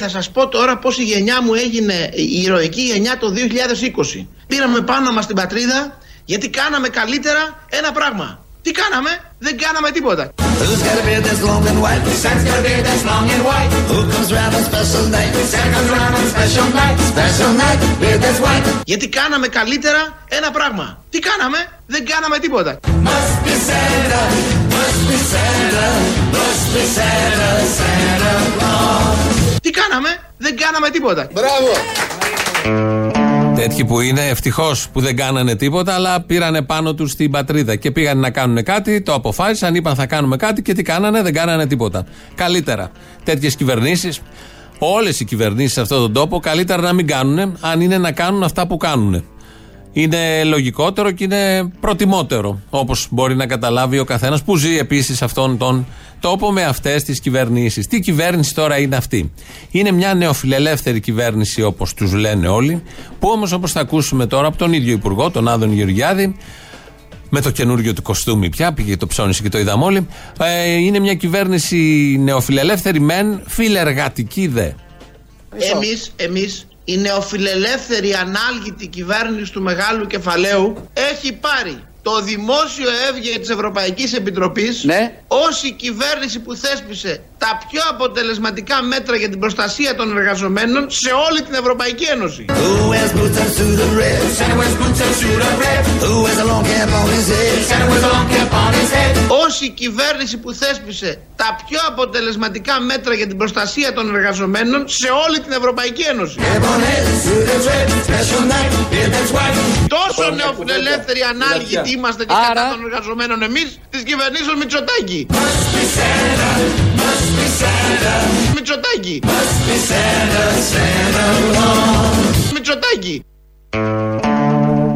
Θα σας πω τώρα πώς η γενιά μου έγινε η ηρωική γενιά το 2020. Πήραμε πάνω μας την πατρίδα γιατί κάναμε καλύτερα ένα πράγμα. Τι κάναμε; Δεν κάναμε τίποτα. Γιατί κάναμε καλύτερα ένα πράγμα; Τι κάναμε; Δεν κάναμε τίποτα. Τι κάναμε; Δεν κάναμε τίποτα. Μπράβο. Τέτοιοι που είναι, ευτυχώς που δεν κάνανε τίποτα, αλλά πήρανε πάνω τους την πατρίδα και πήγαν να κάνουν κάτι, το αποφάσισαν, είπαν θα κάνουμε κάτι και τι κάνανε, δεν κάνανε τίποτα. Καλύτερα. Τέτοιες κυβερνήσεις, όλες οι κυβερνήσεις σε αυτόν τον τόπο, καλύτερα να μην κάνουν, αν είναι να κάνουν αυτά που κάνουν. Είναι λογικότερο και είναι προτιμότερο, όπως μπορεί να καταλάβει ο καθένας που ζει επίσης σε αυτόν τον τόπο με αυτές τις κυβερνήσεις. Τι κυβέρνηση τώρα είναι αυτή; Είναι μια νεοφιλελεύθερη κυβέρνηση, όπως τους λένε όλοι, που όμως όπως θα ακούσουμε τώρα από τον ίδιο Υπουργό, τον Άδων Γεωργιάδη, με το καινούριο του κοστούμι πια, πήγε το ψώνισε και το είδαμε όλοι. Ε, είναι μια κυβέρνηση νεοφιλελεύθερη μεν, φιλεργατική δε. Εμείς, εμείς, η νεοφιλελεύθερη ανάλγητη κυβέρνηση του μεγάλου κεφαλαίου έχει πάρει το δημόσιο έβγε της Ευρωπαϊκής Επιτροπής Ναι. ως η κυβέρνηση που θέσπισε τα πιο αποτελεσματικά μέτρα για την προστασία των εργαζομένων σε όλη την Ευρωπαϊκή Ένωση. Who wears boots and suit of red? Santa wears boots and suit of red. Who wears a long cap on his head? Santa wears a long cap on his head. Ως η κυβέρνηση που θέσπισε τα πιο αποτελεσματικά μέτρα για την προστασία των εργαζομένων σε όλη την Ευρωπαϊκή Ένωση. Cap on head, suit that's red. Special night, beard that's white. Τόσο νεοφιλελεύθεροι ανάλγητοι είμαστε και κατά Άρα- των εργαζομένων εμείς της κυβερνήσεως Μητσοτάκη. Must be Santa, must be Santa, Μητσοτάκη. must be Santa, Santa Claus. Μητσοτάκη.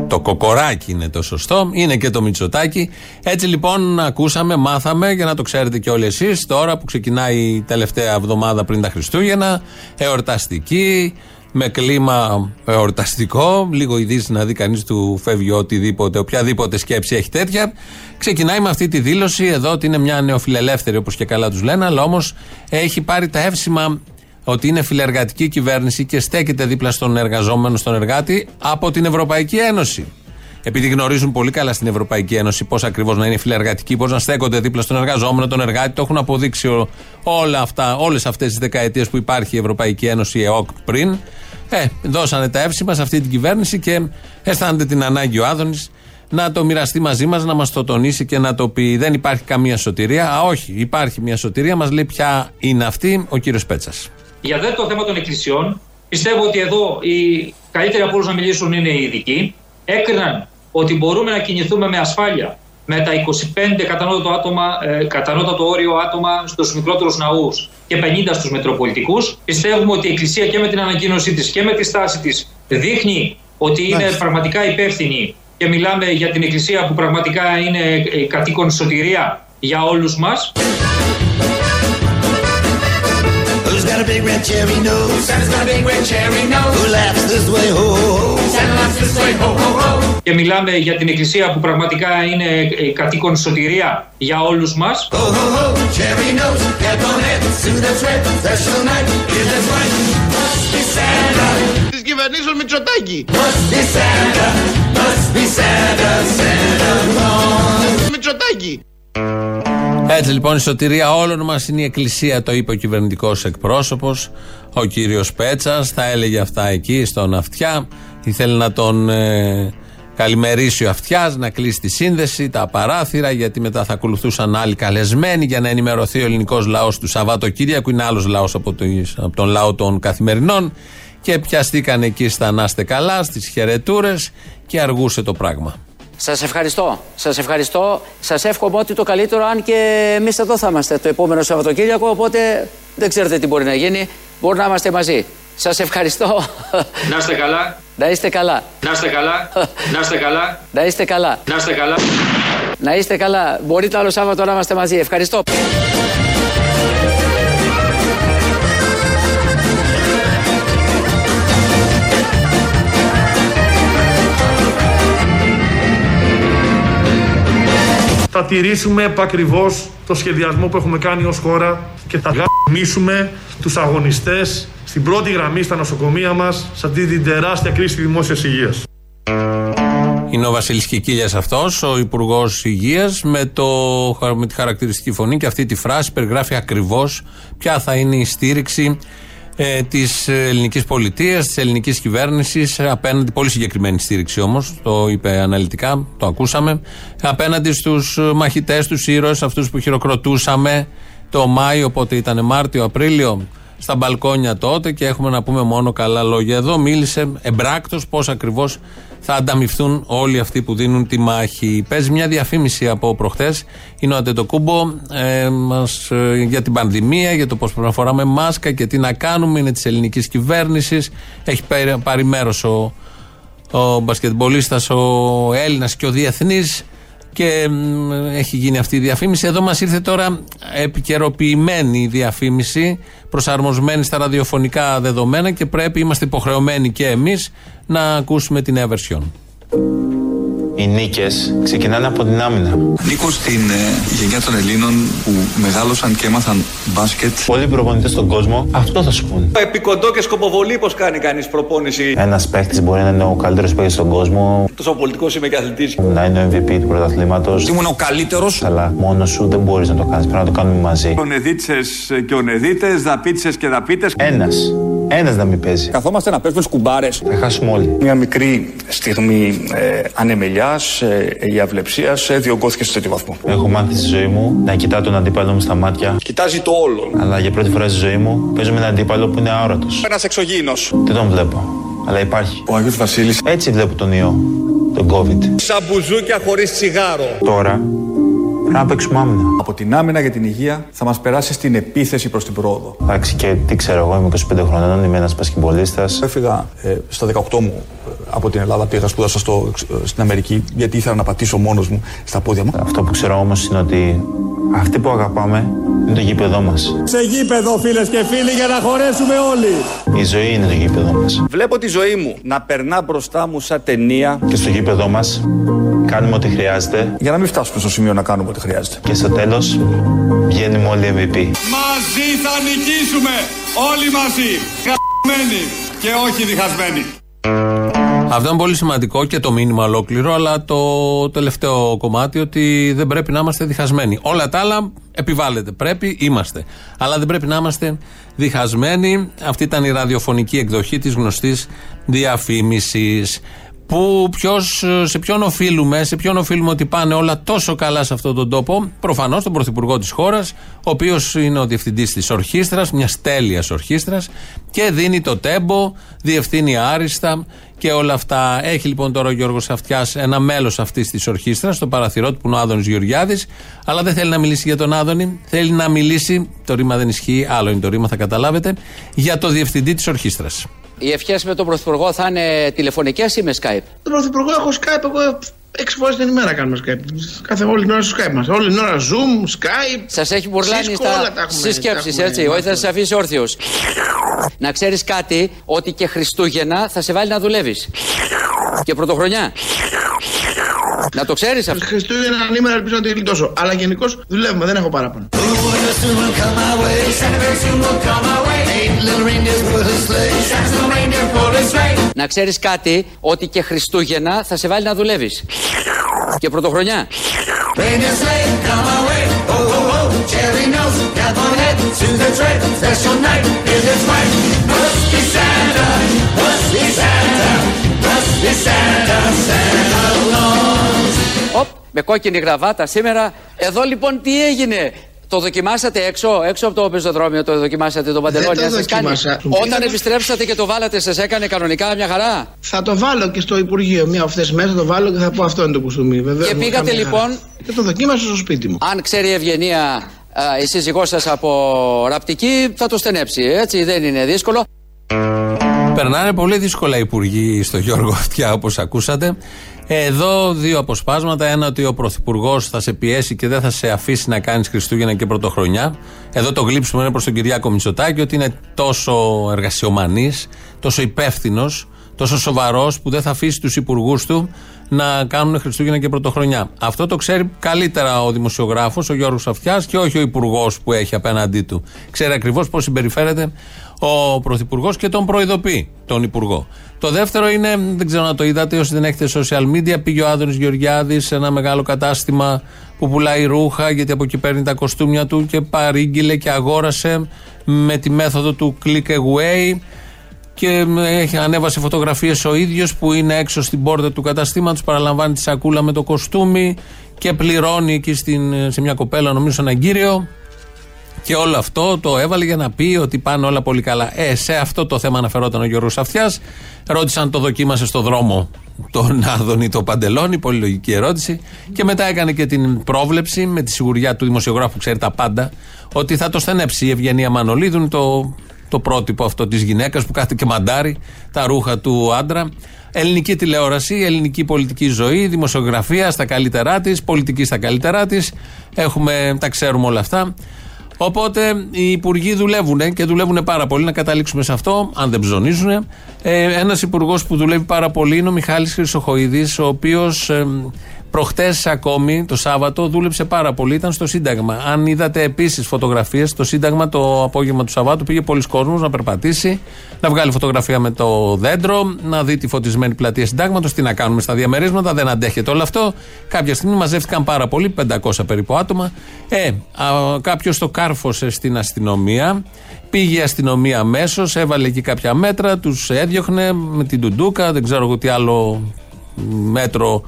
Το κοκοράκι είναι το σωστό, είναι και το μυτσοτάκι. Έτσι λοιπόν ακούσαμε, μάθαμε για να το ξέρετε και όλοι εσείς τώρα που ξεκινάει η τελευταία εβδομάδα πριν τα Χριστούγεννα, εορταστική, με κλίμα εορταστικό, λίγο ειδήσει να δει κανείς του φεύγει οτιδήποτε, οποιαδήποτε σκέψη έχει τέτοια. Ξεκινάει με αυτή τη δήλωση εδώ ότι είναι μια νεοφιλελεύθερη όπως και καλά τους λένε, αλλά όμως έχει πάρει τα εύσημα ότι είναι φιλεργατική κυβέρνηση και στέκεται δίπλα στον εργαζόμενο, στον εργάτη από την Ευρωπαϊκή Ένωση. Επειδή γνωρίζουν πολύ καλά στην Ευρωπαϊκή Ένωση πώς ακριβώς να είναι φιλεργατικοί, πώς να στέκονται δίπλα στον εργαζόμενο, τον εργάτη, το έχουν αποδείξει ο- όλα αυτά, όλες αυτές τις δεκαετίες που υπάρχει η Ευρωπαϊκή Ένωση, η ΕΟΚ πριν. Ε, δώσανε τα εύσημα σε αυτή την κυβέρνηση και αισθάνεται την ανάγκη ο Άδωνης να το μοιραστεί μαζί μας, να μας το τονίσει και να το πει: Δεν υπάρχει καμία σωτηρία. Α, όχι, υπάρχει μια σωτηρία. Μας λέει ποια είναι αυτή ο κύριος Πέτσας. Για δε το θέμα των εκκλησιών, πιστεύω ότι εδώ οι καλύτεροι από όλους να μιλήσουν είναι οι ειδικοί. Έκριναν ότι μπορούμε να κινηθούμε με ασφάλεια με τα 25 κατανότατο, άτομα, ε, κατανότατο όριο άτομα στους μικρότερους ναούς και 50 στους μετροπολιτικούς. Πιστεύουμε ότι η Εκκλησία και με την ανακοίνωσή της και με τη στάση της δείχνει ότι είναι πραγματικά υπεύθυνη και μιλάμε για την Εκκλησία που πραγματικά είναι ε, κατοίκον σωτηρία για όλους μας. Got a big red cherry nose? Santa's got a big red cherry nose. Who laughs this way, ho, ho, ho? Santa laughs this way, ho, ho, ho. και μιλάμε για την Εκκλησία που πραγματικά είναι ε, κατοίκον σωτηρία για όλους μας. Ho, ho, ho, cherry nose, cap on head, suit that's red, special night, beard that's white. Must be Santa, Της κυβερνήσεως Μητσοτάκη. must be Santa, must be Santa, Santa Claus. Μητσοτάκη. Έτσι λοιπόν η σωτηρία όλων μας είναι η Εκκλησία, το είπε ο κυβερνητικός εκπρόσωπος, ο κύριος Πέτσας. Τα έλεγε αυτά εκεί στον Αυτιά. Ήθελε να τον ε, καλημερίσει ο Αυτιάς, να κλείσει τη σύνδεση, τα παράθυρα, γιατί μετά θα ακολουθούσαν άλλοι καλεσμένοι για να ενημερωθεί ο ελληνικός λαός του Σαββατοκύριακου. Είναι άλλος λαός από, το, από τον λαό των καθημερινών. Και πιαστήκαν εκεί στα να είστε καλά, στις χαιρετούρες και αργούσε το πράγμα. Σας ευχαριστώ. Σας ευχαριστώ. Σας εύχομαι ό,τι το καλύτερο, αν και εμείς εδώ θα είμαστε το επόμενο Σαββατοκύριακο, οπότε δεν ξέρετε τι μπορεί να γίνει. Μπορεί να είμαστε μαζί. Σας ευχαριστώ. Να είστε καλά, να είστε καλά. να είστε καλά, να είστε καλά, Να είστε καλά. να είστε καλά. Να είστε καλά. Μπορείτε άλλο Σάββατο να είμαστε μαζί. Ευχαριστώ. Θα τηρήσουμε επακριβώς το σχεδιασμό που έχουμε κάνει ως χώρα και θα γαμίσουμε τους αγωνιστές στην πρώτη γραμμή στα νοσοκομεία μας σε αυτή την τεράστια κρίση τη δημόσιας υγείας. Είναι ο Βασίλης Κικίλιας αυτός, ο Υπουργός Υγείας, με, το, με τη χαρακτηριστική φωνή και αυτή τη φράση περιγράφει ακριβώς ποια θα είναι η στήριξη ε, της ελληνικής πολιτείας, της ελληνικής κυβέρνησης απέναντι. Πολύ συγκεκριμένη στήριξη όμως, το είπε αναλυτικά, το ακούσαμε. Απέναντι στους μαχητές, τους ήρωες, αυτούς που χειροκροτούσαμε το Μάιο, οπότε ήταν Μάρτιο, Απρίλιο, στα μπαλκόνια τότε και έχουμε να πούμε μόνο καλά λόγια. Εδώ μίλησε εμπράκτος πώς ακριβώς θα ανταμυφθούν όλοι αυτοί που δίνουν τη μάχη. Παίζει μια διαφήμιση από προχθές. Είναι ο Αντετοκούμπο ε, μας, ε, για την πανδημία, για το πώς πρέπει να φοράμε μάσκα και τι να κάνουμε. Είναι της ελληνικής κυβέρνησης. Έχει πάρει μέρος ο, ο μπασκετμπολίστας, ο Έλληνας και ο διεθνής και έχει γίνει αυτή η διαφήμιση. Εδώ μας ήρθε τώρα επικαιροποιημένη η διαφήμιση, προσαρμοσμένη στα ραδιοφωνικά δεδομένα και πρέπει, είμαστε υποχρεωμένοι και εμείς να ακούσουμε την νέα version. Οι νίκες ξεκινάνε από την άμυνα. Ανήκω στην ε, γενιά των Ελλήνων που μεγάλωσαν και έμαθαν μπάσκετ. Πολλοί προπονητές στον κόσμο αυτό θα σου πούνε. Επικοντό και σκοποβολή, πώς κάνει κανείς προπόνηση; Ένας παίχτη μπορεί να είναι ο καλύτερος παίχτη στον κόσμο. Τόσο πολιτικός είμαι και αθλητής. Να είναι ο MVP του πρωταθλήματος. Ήμουν ο καλύτερος. Αλλά μόνος σου δεν μπορείς να το κάνεις. Πρέπει να το κάνουμε μαζί. Ονεδίτσε και ονεδίτε, δαπίτσες και δαπίτες. Ένας. Ένας να μην παίζει. Καθόμαστε να παίζουμε σκουμπάρες. Θα χάσουμε όλοι. Μια μικρή στιγμή ε, ανεμελιάς, ε, η αυλεψίας, ε, διωγγώθηκε σε τέτοιο βαθμό. Έχω μάθει στη ζωή μου να κοιτάω τον αντίπαλο μου στα μάτια. Κοιτάζει το όλο. Αλλά για πρώτη φορά στη ζωή μου παίζω με έναν αντίπαλο που είναι αόρατο. Ένας εξωγήινος. Δεν τον βλέπω. Αλλά υπάρχει. Ο Άγιος Βασίλης Έτσι βλέπω τον ιό. Τον COVID. Σαν μπουζούκια χωρίς τσιγάρο. Τώρα πρέπει να παίξουμε άμυνα. από την άμυνα για την υγεία θα μας περάσει στην επίθεση προς την πρόοδο. Εντάξει και τι ξέρω εγώ, είμαι 25 χρονών, είμαι ένας πασκευολίστα. Έφυγα ε, στα 18 μου ε, από την Ελλάδα, πήγα σπούδασα στο, ε, στην Αμερική γιατί ήθελα να πατήσω μόνος μου στα πόδια μου. Αυτό που ξέρω όμως είναι ότι αυτοί που αγαπάμε είναι το γήπεδό μας. Σε γήπεδο, φίλες και φίλοι, για να χωρέσουμε όλοι. Η ζωή είναι το γήπεδό μας. Βλέπω τη ζωή μου να περνά μπροστά μου σαν ταινία. Και στο γήπεδό μας κάνουμε ό,τι χρειάζεται Για να μην φτάσουμε στο σημείο να κάνουμε ό,τι χρειάζεται. και στο τέλος βγαίνουμε όλοι MVP. Μαζί θα νικήσουμε. Όλοι μαζί. Χαμένοι και όχι διχασμένοι. Αυτό είναι πολύ σημαντικό και το μήνυμα ολόκληρο, αλλά το τελευταίο κομμάτι ότι δεν πρέπει να είμαστε διχασμένοι. Όλα τα άλλα επιβάλλεται. Πρέπει, είμαστε. Αλλά δεν πρέπει να είμαστε διχασμένοι. Αυτή ήταν η ραδιοφωνική εκδοχή της γνωστής διαφήμισης. Που ποιος, σε ποιον οφείλουμε, σε ποιον οφείλουμε ότι πάνε όλα τόσο καλά σε αυτόν τον τόπο. Προφανώς τον Πρωθυπουργό της χώρας, ο οποίος είναι ο διευθυντής της ορχήστρας, μιας τέλειας ορχήστρας και δίνει το τέμπο, διευθύνει άριστα και όλα αυτά. Έχει λοιπόν τώρα ο Γιώργος Αυτιάς ένα μέλος αυτής της ορχήστρας, το παραθυρό του που είναι ο Άδωνης Γεωργιάδης, αλλά δεν θέλει να μιλήσει για τον Άδωνη. Θέλει να μιλήσει, το ρήμα δεν ισχύει, άλλο είναι το ρήμα, θα καταλάβετε, για το διευθυντή της ορχήστρας. Οι ευχές με τον Πρωθυπουργό θα είναι τηλεφωνικές ή με Skype; Τον Πρωθυπουργό έχω Skype, εγώ έξι φορές την ημέρα κάνουμε Skype. Κάθε όλη την ώρα στο Skype μας. Όλη την ώρα Zoom, Skype. Σας έχει μπουρλάνει Cisco, στα όλα τα έχουμε- στι σκέψει, τα έχουμε έτσι. Όχι, θα μάθει. σε αφήσει όρθιος. να ξέρεις κάτι, ότι και Χριστούγεννα θα σε βάλει να δουλεύεις. και πρωτοχρονιά. να το ξέρεις αυτό. Χριστούγεννα ανήμερα ελπίζω να τη γλιτώσω. Αλλά γενικώς δουλεύουμε, δεν έχω παράπονο. Να ξέρεις κάτι, ότι και Χριστούγεννα θα σε βάλει να δουλεύεις. και πρωτοχρονιά. Οπ, με κόκκινη γραβάτα σήμερα. Εδώ λοιπόν τι έγινε; Το δοκιμάσατε έξω, έξω από το πεζοδρόμιο, το δοκιμάσατε το παντελόνι. το να σας κάνει. δοκίμασα. Όταν Πήγα το- επιστρέψατε και το βάλατε, σας έκανε κανονικά μια χαρά; Θα το βάλω και στο Υπουργείο. Μία αυτές μέσα θα το βάλω και θα πω αυτό είναι το κουστούμι. Βέβαια, Και μου πήγατε, κάνει χαρά. λοιπόν- Και το δοκίμασα στο σπίτι μου. Αν ξέρει η Ευγενία α, η σύζυγός σας από ραπτική, θα το στενέψει. Έτσι, δεν είναι δύσκολο. Περνάνε πολύ δύσκολα οι υπουργοί στο Γιώργο Αυτιά, όπως ακούσατε. Εδώ δύο αποσπάσματα. Ένα ότι ο Πρωθυπουργός θα σε πιέσει και δεν θα σε αφήσει να κάνεις Χριστούγεννα και Πρωτοχρονιά. Εδώ το γλύψιμο είναι προς τον Κυριάκο Μητσοτάκη ότι είναι τόσο εργασιομανής, τόσο υπεύθυνος, τόσο σοβαρός που δεν θα αφήσει τους υπουργούς του να κάνουν Χριστούγεννα και Πρωτοχρονιά. Αυτό το ξέρει καλύτερα ο δημοσιογράφος, ο Γιώργος Αυτιά, και όχι ο υπουργός που έχει απέναντί του. Ξέρει ακριβώς πώς συμπεριφέρεται ο Πρωθυπουργός και τον προειδοποιεί τον Υπουργό. Το δεύτερο είναι, δεν ξέρω να το είδατε, όσοι δεν έχετε social media, πήγε ο Άδωνης Γεωργιάδης σε ένα μεγάλο κατάστημα που πουλάει ρούχα, γιατί από εκεί παίρνει τα κοστούμια του και παρήγγειλε και αγόρασε με τη μέθοδο του click away και έχει ανέβασε φωτογραφίες ο ίδιος που είναι έξω στην πόρτα του καταστήματος, παραλαμβάνει τη σακούλα με το κοστούμι και πληρώνει εκεί στην, σε μια κοπέλα, νομίζω, έναν κύριο. Και όλο αυτό το έβαλε για να πει ότι πάνε όλα πολύ καλά. Ε, σε αυτό το θέμα αναφερόταν ο Γιώργος Αυτιάς. Ρώτησαν το δοκίμασε στο δρόμο τον Άδωνη το Παντελόνι, πολύ λογική ερώτηση. Και μετά έκανε και την πρόβλεψη με τη σιγουριά του δημοσιογράφου που ξέρει τα πάντα, ότι θα το στενέψει η Ευγενία Μανολίδου, το, το πρότυπο αυτό της γυναίκας που κάθεται και μαντάρει τα ρούχα του άντρα. Ελληνική τηλεόραση, ελληνική πολιτική ζωή, δημοσιογραφία στα καλύτερά της, πολιτική στα καλύτερά της. Τα ξέρουμε όλα αυτά. Οπότε οι υπουργοί δουλεύουν και δουλεύουν πάρα πολύ. Να καταλήξουμε σε αυτό, αν δεν ψωνίζουν. Ε, Ένας υπουργός που δουλεύει πάρα πολύ είναι ο Μιχάλης Χρυσοχοίδης, ο οποίος ε, Προχτές ακόμη, το Σάββατο, δούλεψε πάρα πολύ, ήταν στο Σύνταγμα. Αν είδατε επίσης φωτογραφίες, στο Σύνταγμα το απόγευμα του Σαββάτου πήγε πολλοί κόσμος να περπατήσει, να βγάλει φωτογραφία με το δέντρο, να δει τη φωτισμένη πλατεία Συντάγματος, τι να κάνουμε στα διαμερίσματα, δεν αντέχεται όλο αυτό. Κάποια στιγμή μαζεύτηκαν πάρα πολλοί, 500 περίπου άτομα. Ε, κάποιος το κάρφωσε στην αστυνομία. Πήγε η αστυνομία αμέσως, έβαλε εκεί κάποια μέτρα, τους έδιωχνε με την τουντούκα, δεν ξέρω εγώ τι άλλο μέτρο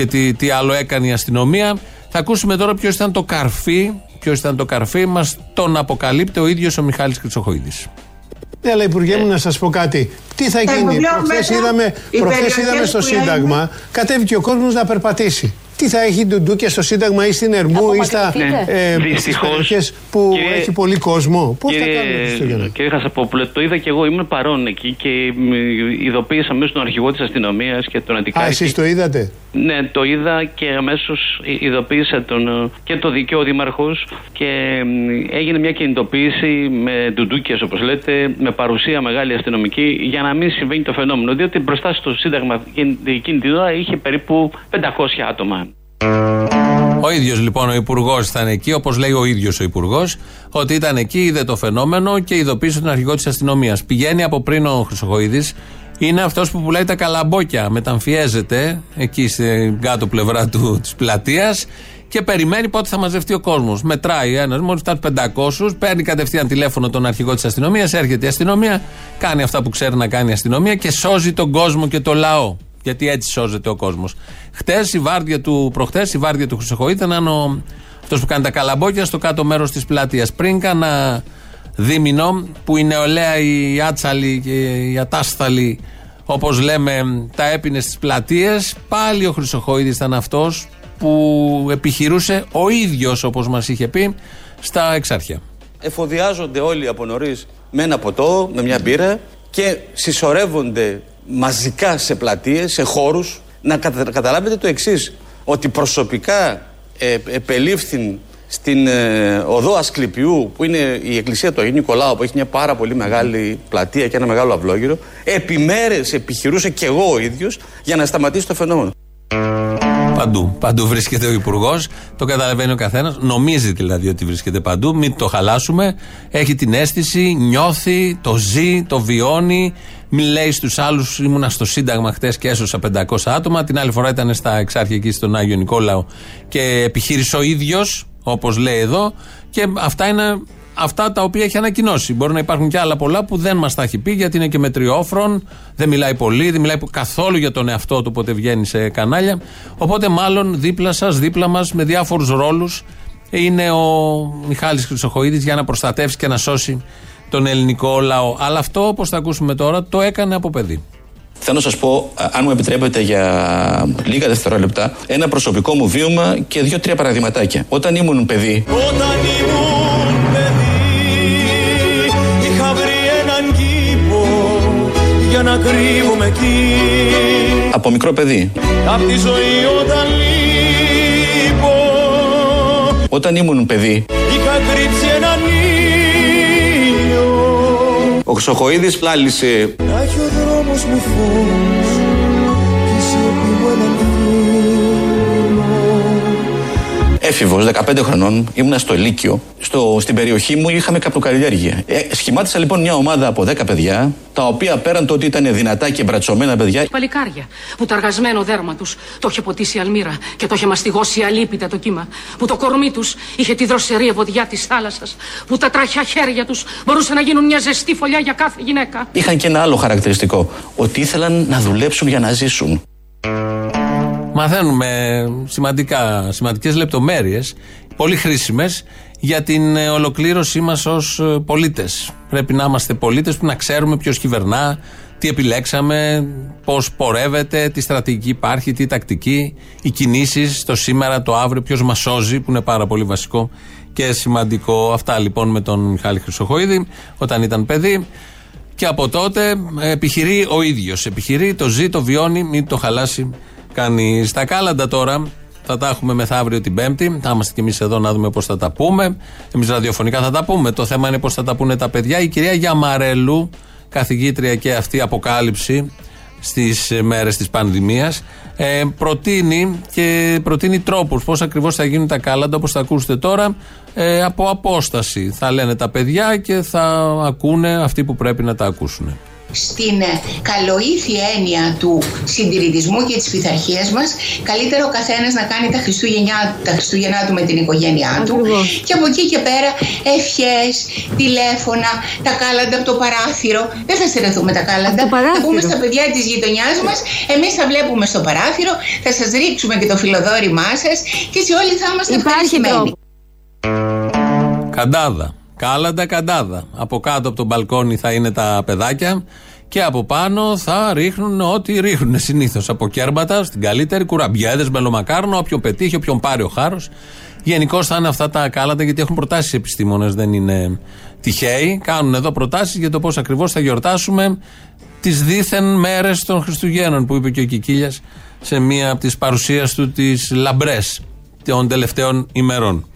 και τι, τι άλλο έκανε η αστυνομία. Θα ακούσουμε τώρα ποιος ήταν το καρφί, ποιος ήταν το καρφί μας, τον αποκαλύπτει ο ίδιος ο Μιχάλης Χρυσοχοίδη. Ναι, αλλά Υπουργέ μου να σας πω κάτι. Τι θα γίνει, προχθές είδαμε, προχθές είδαμε στο Σύνταγμα, κατέβηκε ο κόσμος να περπατήσει. Τι θα έχει ντουντούκια στο Σύνταγμα ή στην Ερμού ή στα ε, περιοχές που κύριε- έχει πολύ κόσμο. Πώς θα κάνουμε Χριστούγεννα. Κύριε Χασαπόπουλε, το είδα και εγώ, ήμουν παρόν εκεί και μ, ειδοποίησα αμέσως τον αρχηγό της αστυνομίας και τον Α, Αντικάκη. εσείς το είδατε; Ναι, το είδα και αμέσως ειδοποίησα τον, ε, και το δικαίω δήμαρχος και μ, έγινε μια κινητοποίηση με ντουντούκια, όπως λέτε, με παρουσία μεγάλη αστυνομική για να μην συμβαίνει το φαινόμενο. Διότι μπροστά στο Σύνταγμα εκείνη εκείνη την ώρα είχε περίπου 500 άτομα. Ο ίδιος λοιπόν ο Υπουργός ήταν εκεί, όπως λέει ο ίδιος ο Υπουργός, ότι ήταν εκεί, είδε το φαινόμενο και ειδοποίησε τον αρχηγό της αστυνομίας. Πηγαίνει από πριν ο Χρυσοχοίδης, είναι αυτός που πουλάει τα καλαμπόκια. Μεταμφιέζεται εκεί στην κάτω πλευρά της πλατείας και περιμένει πότε θα μαζευτεί ο κόσμος. Μετράει ένας, μόλις φτάνει 500, παίρνει κατευθείαν τηλέφωνο τον αρχηγό της αστυνομίας, έρχεται η αστυνομία, κάνει αυτά που ξέρει να κάνει η αστυνομία και σώζει τον κόσμο και το λαό. Γιατί έτσι σώζεται ο κόσμος. Χτες η βάρδια του, προχτές η βάρδια του Χρυσοχοίδη ήταν ο, αυτός που κάνει τα καλαμπόκια στο κάτω μέρος της πλατείας. Πριν κάνα δίμηνο που η νεολαία, η άτσαλη και η ατάσταλη, όπως λέμε, τα έπινε στις πλατείες, πάλι ο Χρυσοχοίδης ήταν αυτός που επιχειρούσε ο ίδιος, όπως μας είχε πει, στα εξάρχεια. εφοδιάζονται όλοι από νωρίς με ένα ποτό, με μια μπύρα και συσσωρεύονται μαζικά σε πλατείες, σε χώρους. Να κατα- καταλάβετε το εξής, ότι προσωπικά ε, επελήφθην στην ε, οδό Ασκληπιού, που είναι η εκκλησία του Αγίου Νικολάου, που έχει μια πάρα πολύ μεγάλη πλατεία και ένα μεγάλο αυλόγυρο, επί μέρες επιχειρούσα και εγώ ο ίδιος για να σταματήσει το φαινόμενο. Παντού. Παντού βρίσκεται ο Υπουργός. Το καταλαβαίνει ο καθένας. Νομίζει δηλαδή ότι βρίσκεται παντού. Μην το χαλάσουμε. Έχει την αίσθηση, νιώθει, το ζει, το βιώνει. Μην λέει στους άλλους, ήμουνα στο Σύνταγμα χτες και έσωσα 500 άτομα. Την άλλη φορά ήταν στα εξάρχεια εκεί στον Άγιο Νικόλαο και επιχείρησε ο ίδιος, όπως λέει εδώ. Και αυτά είναι αυτά τα οποία έχει ανακοινώσει. Μπορεί να υπάρχουν και άλλα πολλά που δεν μας τα έχει πει γιατί είναι και μετριόφρον, δεν μιλάει πολύ, δεν μιλάει καθόλου για τον εαυτό του όποτε βγαίνει σε κανάλια. Οπότε, μάλλον δίπλα σας, δίπλα μας, με διάφορους ρόλους, είναι ο Μιχάλης Χρυσοχοίδης για να προστατεύσει και να σώσει τον ελληνικό λαό. Αλλά αυτό, όπως θα ακούσουμε τώρα, το έκανε από παιδί. Θέλω να σας πω, α, αν μου επιτρέπετε για λίγα δευτερόλεπτα, ένα προσωπικό μου βίωμα και δύο-τρία παραδειγματάκια. Όταν ήμουν παιδί, Όταν ήμουν παιδί Είχα βρει έναν κήπο Για να κρύβομαι εκεί από μικρό παιδί, Απ' τη ζωή όταν λείπω όταν ήμουν παιδί, ο Χρυσοχοίδης λάλησε Να έχει ο δρόμος δικός μου φως Έφηβος, 15 χρονών, ήμουνα στο Λύκειο. Στο, στην περιοχή μου είχαμε καπνοκαλλιέργεια. Ε, σχημάτισα λοιπόν μια ομάδα από 10 παιδιά, τα οποία πέραν το ότι ήταν δυνατά και μπρατσωμένα παιδιά. Παλικάρια που το αργασμένο δέρμα τους το είχε ποτίσει η αλμύρα και το είχε μαστιγώσει αλίπητα το κύμα. Που το κορμί τους είχε τη δροσερή ευωδιά της θάλασσας. Που τα τραχιά χέρια τους μπορούσαν να γίνουν μια ζεστή φωλιά για κάθε γυναίκα. Είχαν και ένα άλλο χαρακτηριστικό. Ότι ήθελαν να δουλέψουν για να ζήσουν. Μαθαίνουμε σημαντικά, σημαντικές λεπτομέρειες, πολύ χρήσιμες για την ε, ολοκλήρωσή μας ως ε, πολίτες. Πρέπει να είμαστε πολίτες που να ξέρουμε ποιος κυβερνά, τι επιλέξαμε, πώς πορεύεται, τι στρατηγική υπάρχει, τι τακτική, οι κινήσεις, το σήμερα, το αύριο, ποιος μας σώζει, που είναι πάρα πολύ βασικό και σημαντικό. Αυτά λοιπόν με τον Μιχάλη Χρυσοχοίδη όταν ήταν παιδί. Και από τότε ε, επιχειρεί ο ίδιος. Επιχειρεί, το ζει, το βιώνει, μην το χαλάσει κάνει στα κάλαντα τώρα. Θα τα έχουμε μεθαύριο την Πέμπτη. Θα είμαστε κι εμείς εδώ να δούμε πώς θα τα πούμε. Εμείς ραδιοφωνικά θα τα πούμε. Το θέμα είναι πώς θα τα πούνε τα παιδιά. Η κυρία Γιαμαρέλου, καθηγήτρια και αυτή αποκάλυψη στις μέρες της πανδημίας, ε, προτείνει και προτείνει τρόπους πώς ακριβώς θα γίνουν τα κάλαντα, όπως θα ακούσετε τώρα, ε, από απόσταση. Θα λένε τα παιδιά και θα ακούνε αυτοί που πρέπει να τα ακούσουν στην ε, καλοήθη έννοια του συντηρητισμού και της πειθαρχίας μας καλύτερα ο καθένας να κάνει τα Χριστούγεννιά, τα Χριστούγεννά του με την οικογένειά του. Και από εκεί και πέρα ευχές, τηλέφωνα, τα κάλαντα από το παράθυρο. Δεν θα στερεθούμε τα κάλαντα. Θα πούμε στα παιδιά της γειτονιάς μας εμείς θα βλέπουμε στο παράθυρο θα σας ρίξουμε και το φιλοδόρημά σας και έτσι όλοι θα είμαστε ευχαριστημένοι. Καντάδα Κάλαντα, καντάδα. Από κάτω από τον μπαλκόνι θα είναι τα παιδάκια και από πάνω θα ρίχνουν ό,τι ρίχνουν συνήθως. Από κέρματα στην καλύτερη, κουραμπιέδε, μελομακάρνο, όποιον πετύχει, όποιον πάρει ο χάρος. Γενικώ θα είναι αυτά τα κάλαντα γιατί έχουν προτάσεις οι επιστήμονες, δεν είναι τυχαίοι. Κάνουν εδώ προτάσεις για το πώς ακριβώς θα γιορτάσουμε τις δίθεν μέρες των Χριστουγέννων που είπε και ο Κικίλιας σε μία από τις παρουσίες του τι λαμπρές των τελευταίων ημερών.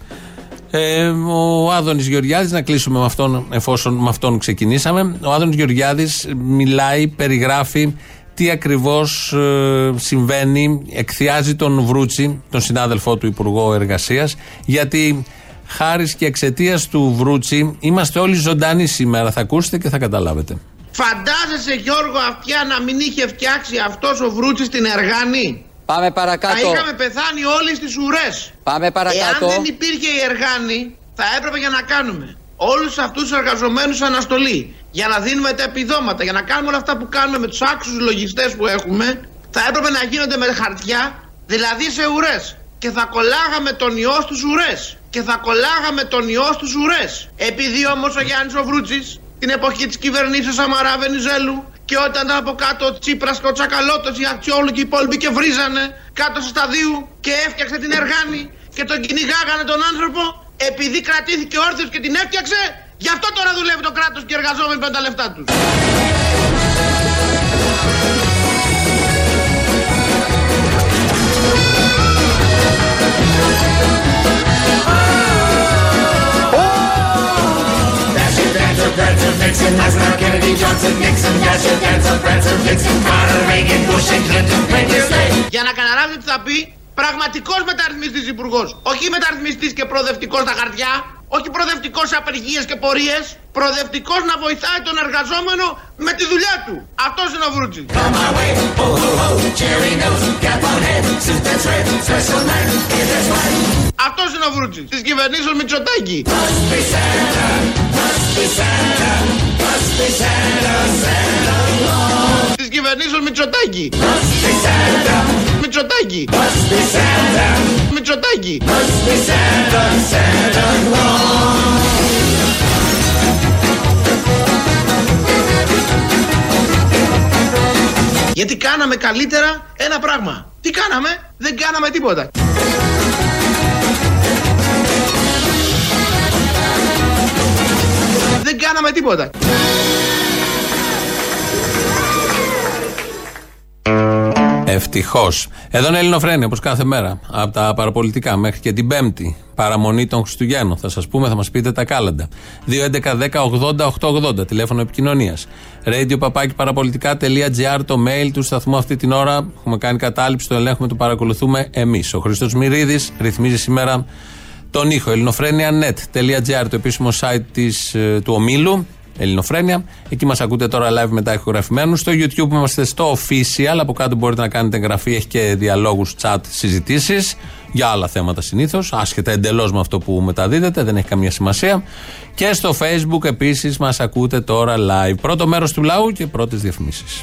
Ε, ο Άδωνης Γεωργιάδης, να κλείσουμε με αυτόν, εφόσον με αυτόν ξεκινήσαμε. Ο Άδωνης Γεωργιάδης μιλάει, περιγράφει τι ακριβώς ε, συμβαίνει, εκθιάζει τον Βρούτσι, τον συνάδελφό του Υπουργό Εργασίας, γιατί χάρη και εξαιτίας του Βρούτσι είμαστε όλοι ζωντανοί σήμερα. Θα ακούσετε και θα καταλάβετε. Φαντάζεσαι Γιώργο αυτιά να μην είχε φτιάξει αυτός ο Βρούτσης την Εργάνη; Πάμε παρακάτω. Θα είχαμε πεθάνει όλοι στις ουρές. Πάμε παρακάτω. Εάν δεν υπήρχε η Εργάνη, θα έπρεπε για να κάνουμε όλους αυτούς τους εργαζομένους αναστολή. Για να δίνουμε τα επιδόματα, για να κάνουμε όλα αυτά που κάνουμε με τους άξιους λογιστές που έχουμε, θα έπρεπε να γίνονται με χαρτιά, δηλαδή σε ουρές. Και θα κολλάγαμε τον ιό στους ουρές. Και θα κολλάγαμε τον ιό στους ουρές. Επειδή όμως ο Γιάννης Οβρούτσης την εποχή της κυβερνήσεως Αμαρά Βενιζέλου και όταν ήταν από κάτω ο Τσίπρας και ο Τσακαλώτος, οι Αξιόλου και οι υπόλοιποι και βρίζανε κάτω στο σταδίου και έφτιαξε την Εργάνη και τον κυνηγάγανε τον άνθρωπο επειδή κρατήθηκε όρθιος και την έφτιαξε γι' αυτό τώρα δουλεύει το κράτος και οι εργαζόμενοι παίρνουν τα λεφτά τους. Καταλάβετε τι θα πει πραγματικός μεταρρυθμιστής υπουργός. Όχι μεταρρυθμιστής και προοδευτικός στα χαρτιά. Όχι προοδευτικός σε απεργίες και πορείες. Προοδευτικός να βοηθάει τον εργαζόμενο με τη δουλειά του. Αυτός είναι ο Βρούτσης. Αυτός είναι ο Βρούτσης. Της κυβερνήσεως Μητσοτάκη. Της κυβερνήσεως Μητσοτάκη. Μητσοτάκη. Μητσοτάκη. Γιατί κάναμε καλύτερα ένα πράγμα. Τι κάναμε, δεν κάναμε τίποτα. Δεν κάναμε τίποτα. Ευτυχώς. Εδώ είναι Ελληνοφρένια, όπως κάθε μέρα. Από τα παραπολιτικά μέχρι και την Πέμπτη. Παραμονή των Χριστουγέννων. Θα σας πούμε, θα μας πείτε τα κάλαντα. 2.11.10.80.880 τηλέφωνο επικοινωνίας. Radio παπάκι παραπολιτικά.gr το mail του σταθμού αυτή την ώρα. Έχουμε κάνει κατάληψη, το ελέγχουμε, το παρακολουθούμε εμείς. Ο Χρήστος Μυρίδης ρυθμίζει σήμερα τον ήχο. ελληνοφρένια.net.gr το επίσημο site της, ε, του ομίλου. Ελληνοφρένια. Εκεί μας ακούτε τώρα live μετά ηχογραφημένους. Στο YouTube είμαστε στο official. Από κάτω μπορείτε να κάνετε εγγραφή. Έχει και διαλόγους, chat, συζητήσεις για άλλα θέματα συνήθως. Άσχετα εντελώς με αυτό που μεταδίδετε, δεν έχει καμία σημασία. Και στο Facebook επίσης μας ακούτε τώρα live. Πρώτο μέρος του λαού και πρώτες διαφημίσεις.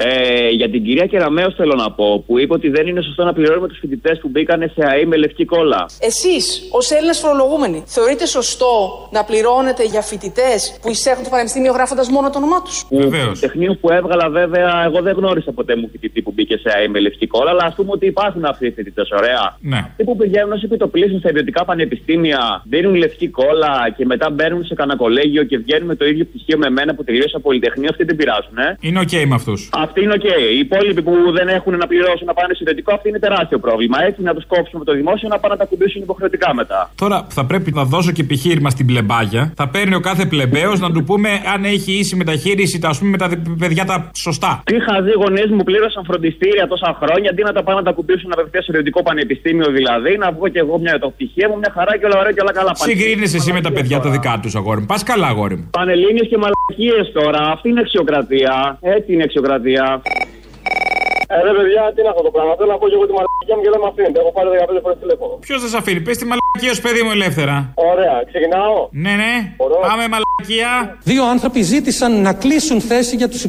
Ε, για την κυρία Κεραμέο θέλω να πω που είπε ότι δεν είναι σωστό να πληρώνουμε τους φοιτητές που μπήκαν σε ΑΕ με λευκή κόλλα. Εσείς, ως Έλληνες φορολογούμενοι, θεωρείτε σωστό να πληρώνετε για φοιτητές που εισέρχουν το πανεπιστήμιο γράφοντας μόνο το όνομά τους; Βεβαίως. Τεχνείο που έβγαλα βέβαια, εγώ δεν γνώρισα ποτέ μου φοιτητή που μπήκε σε ΑΕ με λευκή κόλλα, αλλά ας πούμε ότι υπάρχουν αυτοί οι φοιτητές, ωραία. Ναι. Αυτοί που πηγαίνουν ως επί το πλείστον στα ιδιωτικά πανεπιστήμια, δίνουν λευκή κόλλα και μετά μπαίνουν σε κανένα κολέγιο και βγαίνουν με το ίδιο πτυχίο με μένα που τελείωσα πολυτεχνείο, αυτοί δεν πειράζουν, ε. Είναι οκ με αυτούς. Αυτοί είναι οκ. Οι υπόλοιποι που δεν έχουν να πληρώσουν να πάνε σε ιδιωτικό, αυτό είναι τεράστιο πρόβλημα. Έτσι να τους κόψουμε το δημόσιο να πάνε να τα κουμπίσουν υποχρεωτικά μετά. Τώρα θα πρέπει να δώσω και επιχείρημα στην πλεμπάγια. Θα παίρνει ο κάθε πλεμπαίος να του πούμε αν έχει ίση μεταχείριση τα, ας πούμε, με τα παιδιά τα σωστά. Τι χαζοί γονείς μου πλήρωσαν φροντιστήρια τόσα χρόνια, αντί να τα πάνε να τα κουμπίσουν απευθεία σε ιδιωτικό πανεπιστήμιο δηλαδή, να βγω και εγώ μια το πτυχία μου, μια χαρά και όλα ωραία και όλα καλά πάνε. Συγκρίνεσαι εσύ με τα παιδιά τα δικά τους αγόρι μου. Πας καλά, αγόρι μου. Πανελίνε και μαλακίες τώρα. Αυτή είναι αξιοκρατία. Έτσι είναι αξιοκρατία. playoffs Ε, ρε παιδιά, τι να έχω το πράγμα. Θέλω να πω και εγώ τη μαλακία μου και δεν με αφήνετε. Έχω πάρει 15 φορέ τηλέφωνο. Ποιο δεν σε αφήνει, πε τη μαλακία ω παιδί μου ελεύθερα. Ωραία, ξεκινάω. Ναι, ναι. Πάμε μαλακία. Δύο άνθρωποι ζήτησαν να κλείσουν θέση για του 25.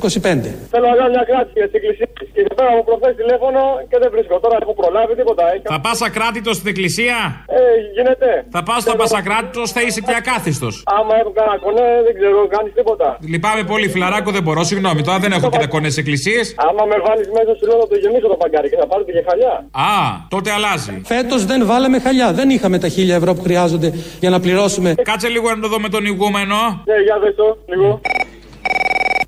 Θέλω να κάνω μια κράτηση για τι εκκλησίε. Και δεν πέρα μου προχθέ τηλέφωνο και δεν βρίσκω. Τώρα έχω προλάβει τίποτα. Έχει... Θα πα ακράτητο στην εκκλησία. Ε, γίνεται. Θα πα στο πασακράτητο, θα είσαι και ακάθιστο. Άμα έχω κανένα κονέ, δεν ξέρω, κάνει τίποτα. Λυπάμαι πολύ, φιλαράκο, δεν μπορώ. Συγγνώμη, τώρα δεν έχω και τα κονέ εκκλησίε. Άμα με βάλει μέσα σου λέω να το γεμίσω το παγκάρι και θα πάρω και χαλιά. Α, τότε αλλάζει. Φέτος δεν βάλαμε χαλιά. Δεν είχαμε τα χίλια ευρώ που χρειάζονται για να πληρώσουμε. Κάτσε λίγο να το δω με τον ηγούμενο. Ναι, για δες το, λίγο.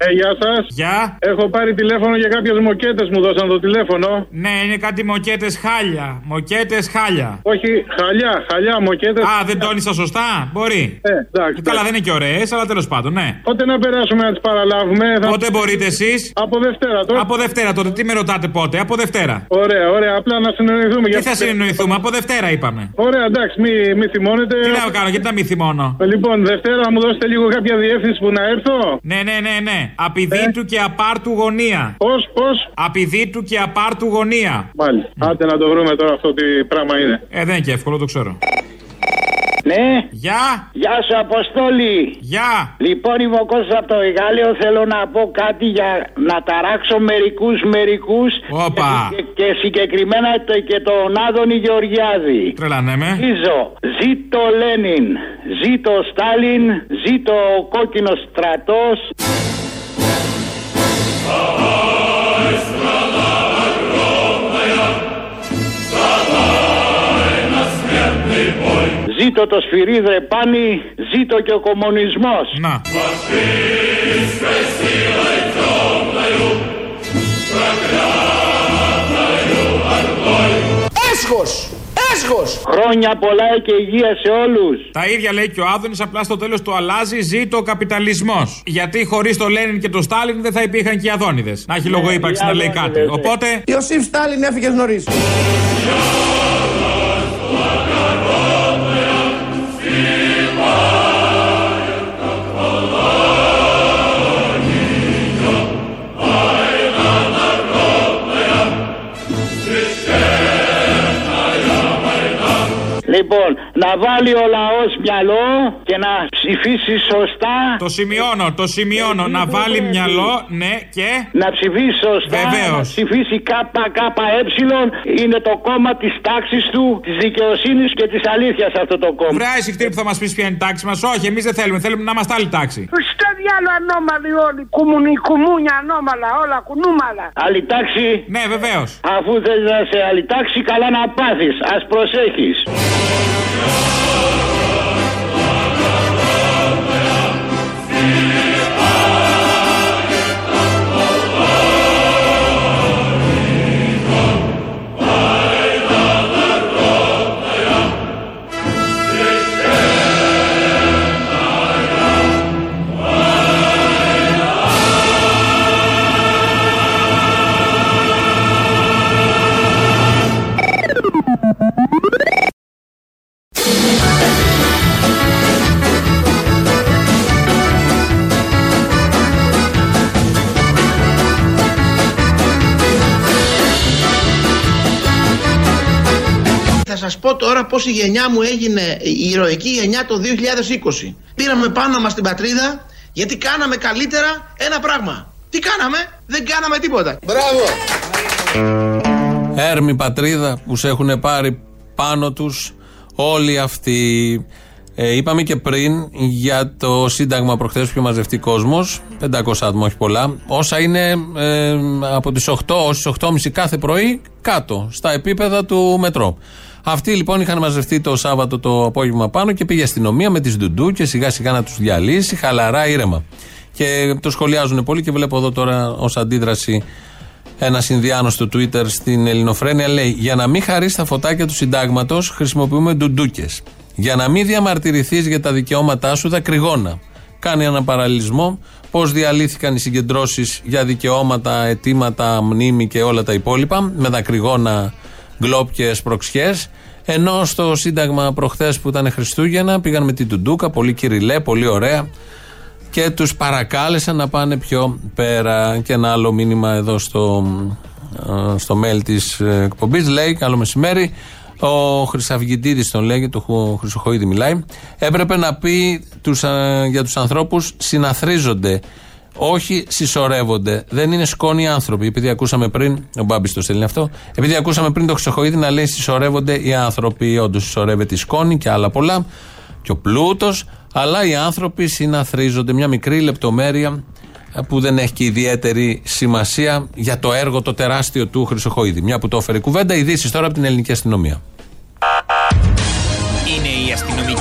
Ε, γεια σας. Γεια. Έχω πάρει τηλέφωνο για κάποιες μοκέτες μου δώσαν το τηλέφωνο. Ναι, είναι κάτι μοκέτες χάλια. Μοκέτες χάλια. Όχι, χαλιά, χαλιά, μοκέτες. Α, δεν τόνισα σωστά. Μπορεί. Ε, εντάξει. Καλά, δεν είναι και ωραίες, αλλά τέλος πάντων, ναι. Πότε να περάσουμε να τις παραλάβουμε. Θα... Πότε μπορείτε εσείς; Από Δευτέρα τώρα. Από Δευτέρα τότε. Τι με ρωτάτε πότε; Από Δευτέρα. Ωραία, ωραία. Απλά να συνεννοηθούμε. Τι θα συνεννοηθούμε; Από Δευτέρα είπαμε. Ωραία, εντάξει, μη, μη θυμώνετε. Τι να κάνω, γιατί να μη θυμώνω; Λοιπόν, Δευτέρα μου δώσετε λίγο κάποια διεύθυνση που να έρθω. Ναι, ναι, ναι, ναι. Απειδήτου και απάρτου γωνία. Πώς, πώς; Απειδήτου και απάρτου γωνία. Μάλιστα. Άντε να το βρούμε τώρα αυτό τι πράγμα είναι. Ε, δεν είναι και εύκολο, το ξέρω. Ναι. Γεια. Γεια σου, Αποστόλη. Γεια. Λοιπόν, είμαι ο Κώστας από το Εγάλεο. Θέλω να πω κάτι για να ταράξω μερικούς μερικούς. Όπα. Και, και συγκεκριμένα το, και τον Άδωνη Γεωργιάδη. Τρελανέ με. Ζήτω, ζήτω Λένιν, ζήτω Στάλιν, ζήτω ο κόκκινος στρατός. Ζήτω το σφυρίδρε πάνι, ζήτω και ο κομμουνισμός. Να. Έσχος! Έσχος! Χρόνια πολλά και υγεία σε όλους. Τα ίδια λέει και ο Άδωνης, απλά στο τέλος του αλλάζει ζήτω ο καπιταλισμός. Γιατί χωρίς το Λένιν και το Στάλιν δεν θα υπήρχαν και οι Αδόνιδες. Να έχει λόγο ύπαρξη να λέει κάτι. Οπότε. Ιωσήφ Στάλιν έφυγες νωρίς. Να βάλει ο λαό μυαλό και να ψηφίσει σωστά. Το σημειώνω, το σημειώνω. Να βάλει μυαλό, ναι, και; Να ψηφίσει σωστά. Βεβαίως. Να ψηφίσει ΚΚΕ. Είναι το κόμμα της τάξης του, της δικαιοσύνης και της αλήθειας αυτό το κόμμα. Βράει συχτήρι που θα μας πεις ποια είναι η τάξη μας. Όχι, εμείς δεν θέλουμε. Θέλουμε να είμαστε άλλη τάξη. Στο διάλογο ανώμαλοι όλοι. Κουμουνι, κουμούνια ανώμαλα, όλα κουνούμαλα. Άλλη τάξη; Ναι, βεβαίως. Αφού θέλει να σε άλλη τάξη, καλά να πάθεις. Α προσέχεις. Σας πω τώρα πώς η γενιά μου έγινε η ηρωική γενιά το 2020. Πήραμε πάνω μας την πατρίδα γιατί κάναμε καλύτερα ένα πράγμα. Τι κάναμε, δεν κάναμε τίποτα. Μπράβο! Έρμη πατρίδα που σε έχουν πάρει πάνω τους όλοι αυτοί. Ε, είπαμε και πριν για το Σύνταγμα προχθές που είχε μαζευτεί κόσμος, 500 άτομα, όχι πολλά. Όσα είναι ε, από τις 8 ως τις 8.30 κάθε πρωί κάτω, στα επίπεδα του μετρό. Αυτοί λοιπόν είχαν μαζευτεί το Σάββατο το απόγευμα πάνω και πήγε η αστυνομία με τις ντουντού και σιγά σιγά να τους διαλύσει, χαλαρά, ήρεμα. Και το σχολιάζουν πολύ και βλέπω εδώ τώρα ως αντίδραση ένα Ινδιάνο στο Twitter στην Ελληνοφρένεια λέει: Για να μην χαρίσει τα φωτάκια του συντάγματος, χρησιμοποιούμε ντουντούκες. Για να μην διαμαρτυρηθείς για τα δικαιώματά σου, δακρυγόνα. Κάνει ένα παραλληλισμό πώς διαλύθηκαν οι συγκεντρώσεις για δικαιώματα, αιτήματα, μνήμη και όλα τα υπόλοιπα, με δακρυγόνα, γκλόπ προξιές. Ενώ στο Σύνταγμα προχθές που ήταν Χριστούγεννα πήγαν με την Τουντούκα, πολύ κυριλέ, πολύ ωραία και τους παρακάλεσαν να πάνε πιο πέρα. Και ένα άλλο μήνυμα εδώ στο, ε, στο mail της εκπομπής λέει: Καλό μεσημέρι. Ο Χρυσαυγητήδη τον λέγει, το Χρυσοχοίδη μιλάει. Έπρεπε να πει τους, ε, για τους ανθρώπους συναθρίζονται. Όχι συσσωρεύονται. Δεν είναι σκόνοι άνθρωποι. Επειδή ακούσαμε πριν, ο Μπάμπης το στέλνει αυτό, επειδή ακούσαμε πριν το Χρυσοχοίδη να λέει συσσωρεύονται οι άνθρωποι. Όντως συσσωρεύεται η σκόνη και άλλα πολλά. Και ο πλούτος. Αλλά οι άνθρωποι συναθρίζονται. Μια μικρή λεπτομέρεια που δεν έχει και ιδιαίτερη σημασία για το έργο το τεράστιο του Χρυσοχοίδη. Μια που το έφερε κουβέντα, ειδήσεις τώρα από την ελληνική αστυνομία.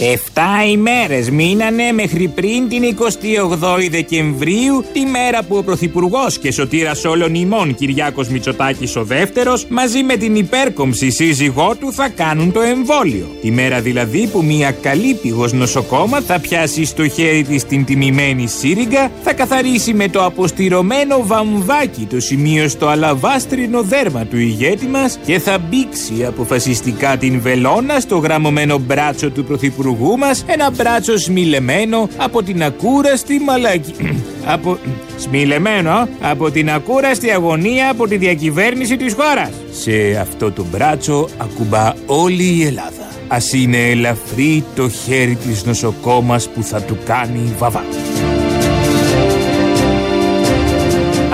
Εφτά ημέρες μείνανε μέχρι πριν την 28η Δεκεμβρίου, τη μέρα που ο Πρωθυπουργός και σωτήρας όλων ημών Κυριάκος Μητσοτάκης ο δεύτερος, μαζί με την υπέρκομψη σύζυγό του θα κάνουν το εμβόλιο. Τη μέρα δηλαδή που μια καλή πηγός νοσοκόμα θα πιάσει στο χέρι της την τιμημένη σύριγγα, θα καθαρίσει με το αποστηρωμένο βαμβάκι το σημείο στο αλαβάστρινο δέρμα του ηγέτη μας και θα μπήξει αποφασιστικά την βελόνα στο γραμμωμένο μπράτσο του Πρωθυπουργού πρωθυπουργού μας ένα μπράτσο σμιλεμένο από την ακούραστη μαλακή. από... Σμιλεμένο από την ακούραστη αγωνία από τη διακυβέρνηση της χώρας. Σε αυτό το μπράτσο ακουμπά όλη η Ελλάδα. Ας είναι ελαφρύ το χέρι της νοσοκόμας που θα του κάνει βαβά.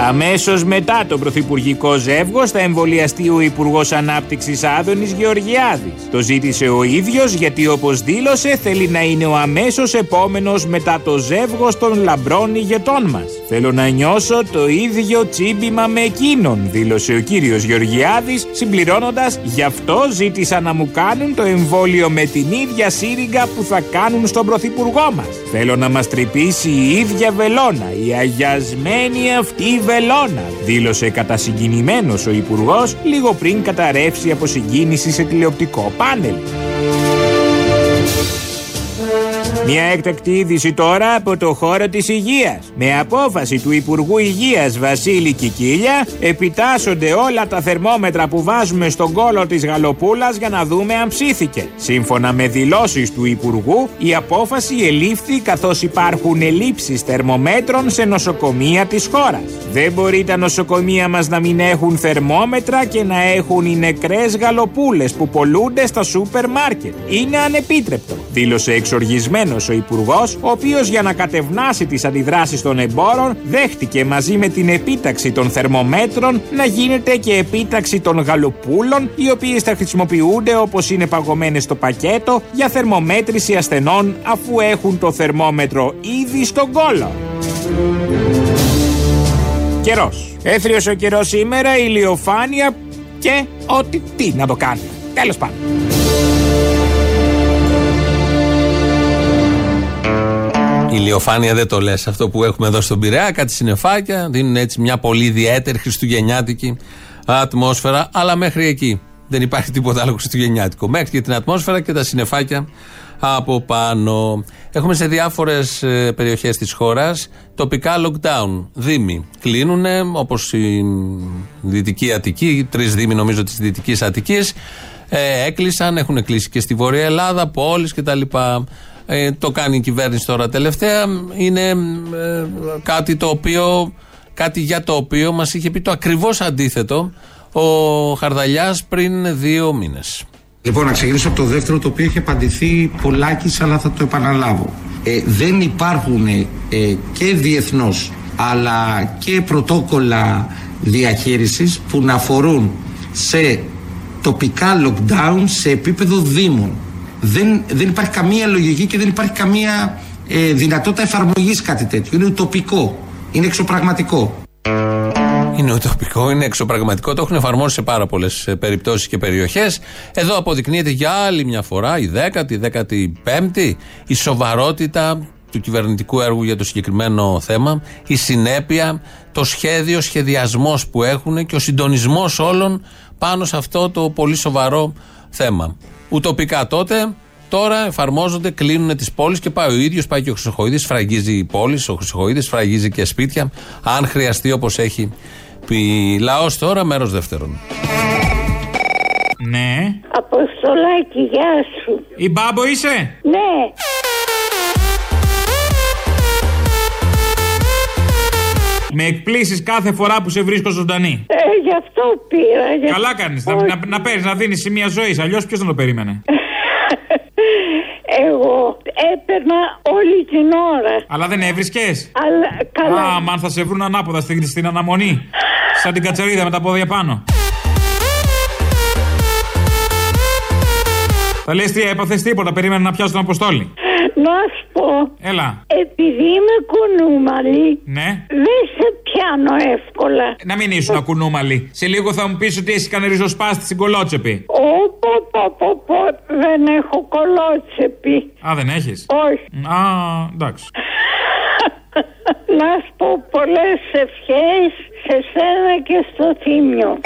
Αμέσως μετά το πρωθυπουργικό ζεύγος θα εμβολιαστεί ο Υπουργός Ανάπτυξης Άδωνης Γεωργιάδης. Το ζήτησε ο ίδιος γιατί όπως δήλωσε θέλει να είναι ο αμέσως επόμενος μετά το ζεύγος των λαμπρών ηγετών μας. Θέλω να νιώσω το ίδιο τσίμπημα με εκείνον, δήλωσε ο κύριος Γεωργιάδης, συμπληρώνοντας γι' αυτό ζήτησα να μου κάνουν το εμβόλιο με την ίδια σύριγγα που θα κάνουν στον πρωθυπουργό μας. Θέλω να μας τρυπήσει η ίδια βελόνα, η αγιασμένη αυτή βελόνα βελόνα, δήλωσε κατασυγκινημένος ο Υπουργός λίγο πριν καταρρεύσει από συγκίνηση σε τηλεοπτικό πάνελ. Μια έκτακτη είδηση τώρα από το χώρο της υγείας. Με απόφαση του Υπουργού Υγείας Βασίλη Κικίλια επιτάσσονται όλα τα θερμόμετρα που βάζουμε στον κόλο της γαλοπούλας για να δούμε αν ψήθηκε. Σύμφωνα με δηλώσεις του Υπουργού, η απόφαση ελήφθη καθώς υπάρχουν ελλείψεις θερμομέτρων σε νοσοκομεία της χώρας. Δεν μπορεί τα νοσοκομεία μας να μην έχουν θερμόμετρα και να έχουν οι νεκρές γαλοπούλες που πολλούνται στα σούπερ μάρκετ. Είναι ανεπίτρεπτο, δήλωσε εξοργισμένος ο Υπουργός, ο οποίος για να κατευνάσει τις αντιδράσεις των εμπόρων δέχτηκε μαζί με την επίταξη των θερμομέτρων να γίνεται και επίταξη των γαλοπούλων, οι οποίες θα χρησιμοποιούνται όπως είναι παγωμένες στο πακέτο για θερμομέτρηση ασθενών αφού έχουν το θερμόμετρο ήδη στον κόλο. Καιρός. Έθριος ο καιρός σήμερα, ηλιοφάνεια και ό,τι τι να το κάνει. Τέλος πάντων. Ηλιοφάνεια δεν το λες. Αυτό που έχουμε εδώ στον Πειραιά, κάτι συνεφάκια, δίνουν έτσι μια πολύ ιδιαίτερη χριστουγεννιάτικη ατμόσφαιρα, αλλά μέχρι εκεί. Δεν υπάρχει τίποτα άλλο χριστουγεννιάτικο. Μέχρι και την ατμόσφαιρα και τα συνεφάκια από πάνω. Έχουμε σε διάφορες περιοχές της χώρας τοπικά lockdown. Δήμοι κλείνουν, όπως η Δυτική Αττική, τρεις δήμοι νομίζω της Δυτικής Αττικής. Ε, έκλεισαν, έχουν κλείσει και στη Βορεια Ελλάδα, πόλεις κτλ. Ε, το κάνει η κυβέρνηση τώρα τελευταία. Είναι ε, κάτι το οποίο, κάτι για το οποίο μας είχε πει το ακριβώς αντίθετο ο Χαρδαλιάς πριν δύο μήνες. Λοιπόν, να ξεκινήσω από το δεύτερο, το οποίο έχει απαντηθεί πολλάκι, αλλά θα το επαναλάβω. Ε, δεν υπάρχουν ε, και διεθνώς, αλλά και πρωτόκολλα διαχείρισης που να αφορούν σε τοπικά lockdown σε επίπεδο δήμων. Δεν, δεν υπάρχει καμία λογική και δεν υπάρχει καμία ε, δυνατότητα εφαρμογής κάτι τέτοιο. Είναι τοπικό, είναι εξωπραγματικό. Είναι ουτοπικό, είναι εξωπραγματικό. Το έχουν εφαρμόσει σε πάρα πολλές περιπτώσεις και περιοχές. Εδώ αποδεικνύεται για άλλη μια φορά η δέκατη, η δέκατη πέμπτη, η σοβαρότητα του κυβερνητικού έργου για το συγκεκριμένο θέμα, η συνέπεια, το σχέδιο, σχεδιασμός που έχουν και ο συντονισμός όλων πάνω σε αυτό το πολύ σοβαρό θέμα. Ουτοπικά τότε, τώρα εφαρμόζονται, κλείνουν τις πόλεις και πάει ο ίδιος, πάει και ο Χρυσοχοίδης, φραγίζει οι πόλει, ο Χρυσοχοίδης φραγίζει και σπίτια, αν χρειαστεί όπως έχει πει. Λαός τώρα, μέρος δεύτερον. Ναι. Αποστολάκι, γεια σου. Η μπάμπο είσαι; Ναι. Με εκπλήσεις κάθε φορά που σε βρίσκω ζωντανή. Ε, γι' αυτό πήρα. γι' Καλά κάνεις. Να, να, να παίρνεις, να δίνεις σημεία ζωής. Αλλιώς ποιος θα το περίμενε; Εγώ έπαιρνα όλη την ώρα. Αλλά δεν έβρισκες; Αλλά καλά. Α, μαν θα σε βρουν ανάποδα στην, στην αναμονή. Σαν την κατσαρίδα με τα πόδια πάνω. Θα λες τι έπαθες τίποτα, περίμενα να πιάσω τον Αποστόλη. Να σου πω. Έλα. Επειδή είμαι κουνούμαλη, Ναι. δεν σε πιάνω εύκολα. Να μην ήσουν κουνούμαλη. Σε λίγο θα μου πεις ότι έχει κάνει ριζοσπάστη στην κολότσεπη. Όπο, πω, πω, πω, δεν έχω κολότσεπη. Α, δεν έχεις; Όχι. Α, εντάξει. Να σου πω πολλές ευχές σε σένα και στο θύμιο.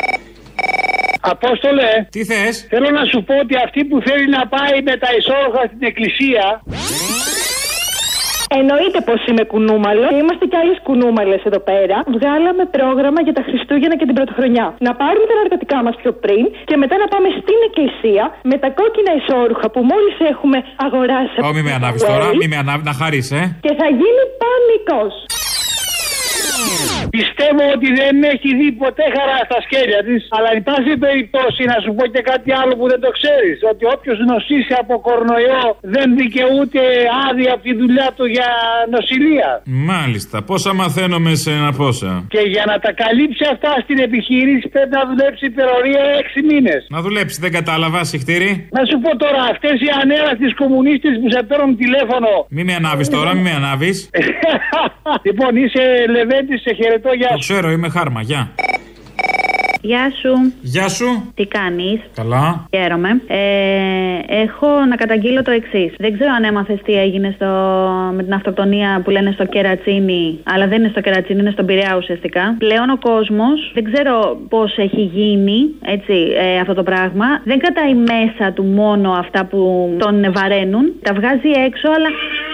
Απόστολε. Τι θες; Θέλω να σου πω ότι αυτή που θέλει να πάει με τα ισόρροφα στην εκκλησία. Εννοείται πως είμαι κουνούμαλος. Και είμαστε κι άλλες κουνούμαλες εδώ πέρα. Βγάλαμε πρόγραμμα για τα Χριστούγεννα και την Πρωτοχρονιά. Να πάρουμε τα ναρκωτικά μας πιο πριν και μετά να πάμε στην εκκλησία με τα κόκκινα ισόρουχα που μόλις έχουμε αγοράσει. Ω, μη με ανάβεις τώρα, μη με ανάβει, να χαρείς, ε. Και θα γίνει πανικός. Πιστεύω ότι δεν έχει δει ποτέ χαρά στα σκέλια της. Αλλά εν πάση περιπτώσει να σου πω και κάτι άλλο που δεν το ξέρεις. Ότι όποιος νοσήσει από κορονοϊό δεν δικαιούται άδεια από τη δουλειά του για νοσηλεία. Μάλιστα, πόσα μαθαίνουμε σε ένα πόσα; Και για να τα καλύψει αυτά στην επιχείρηση πρέπει να δουλέψει υπερορία 6 μήνες. Να δουλέψει, δεν κατάλαβα, συχτήρι. Να σου πω τώρα, αυτές οι ανέρα τη κομμουνίστες που σε παίρνουν τηλέφωνο. Μη με ανάβεις τώρα, μη με ανάβεις. λοιπόν, είσαι Λεβέντη, σε χαιρετώ, γεια Το ξέρω, είμαι χάρμα, γεια. Γεια σου. Γεια σου. Τι κάνεις; Καλά. Χαίρομαι. Ε, έχω να καταγγείλω το εξής. Δεν ξέρω αν έμαθες τι έγινε στο, με την αυτοκτονία που λένε στο Κερατσίνι, αλλά δεν είναι στο Κερατσίνι, είναι στον Πειραιά ουσιαστικά. Πλέον ο κόσμος, δεν ξέρω πώς έχει γίνει έτσι, ε, αυτό το πράγμα. Δεν κρατάει μέσα του μόνο αυτά που τον βαραίνουν. Τα βγάζει έξω, αλλά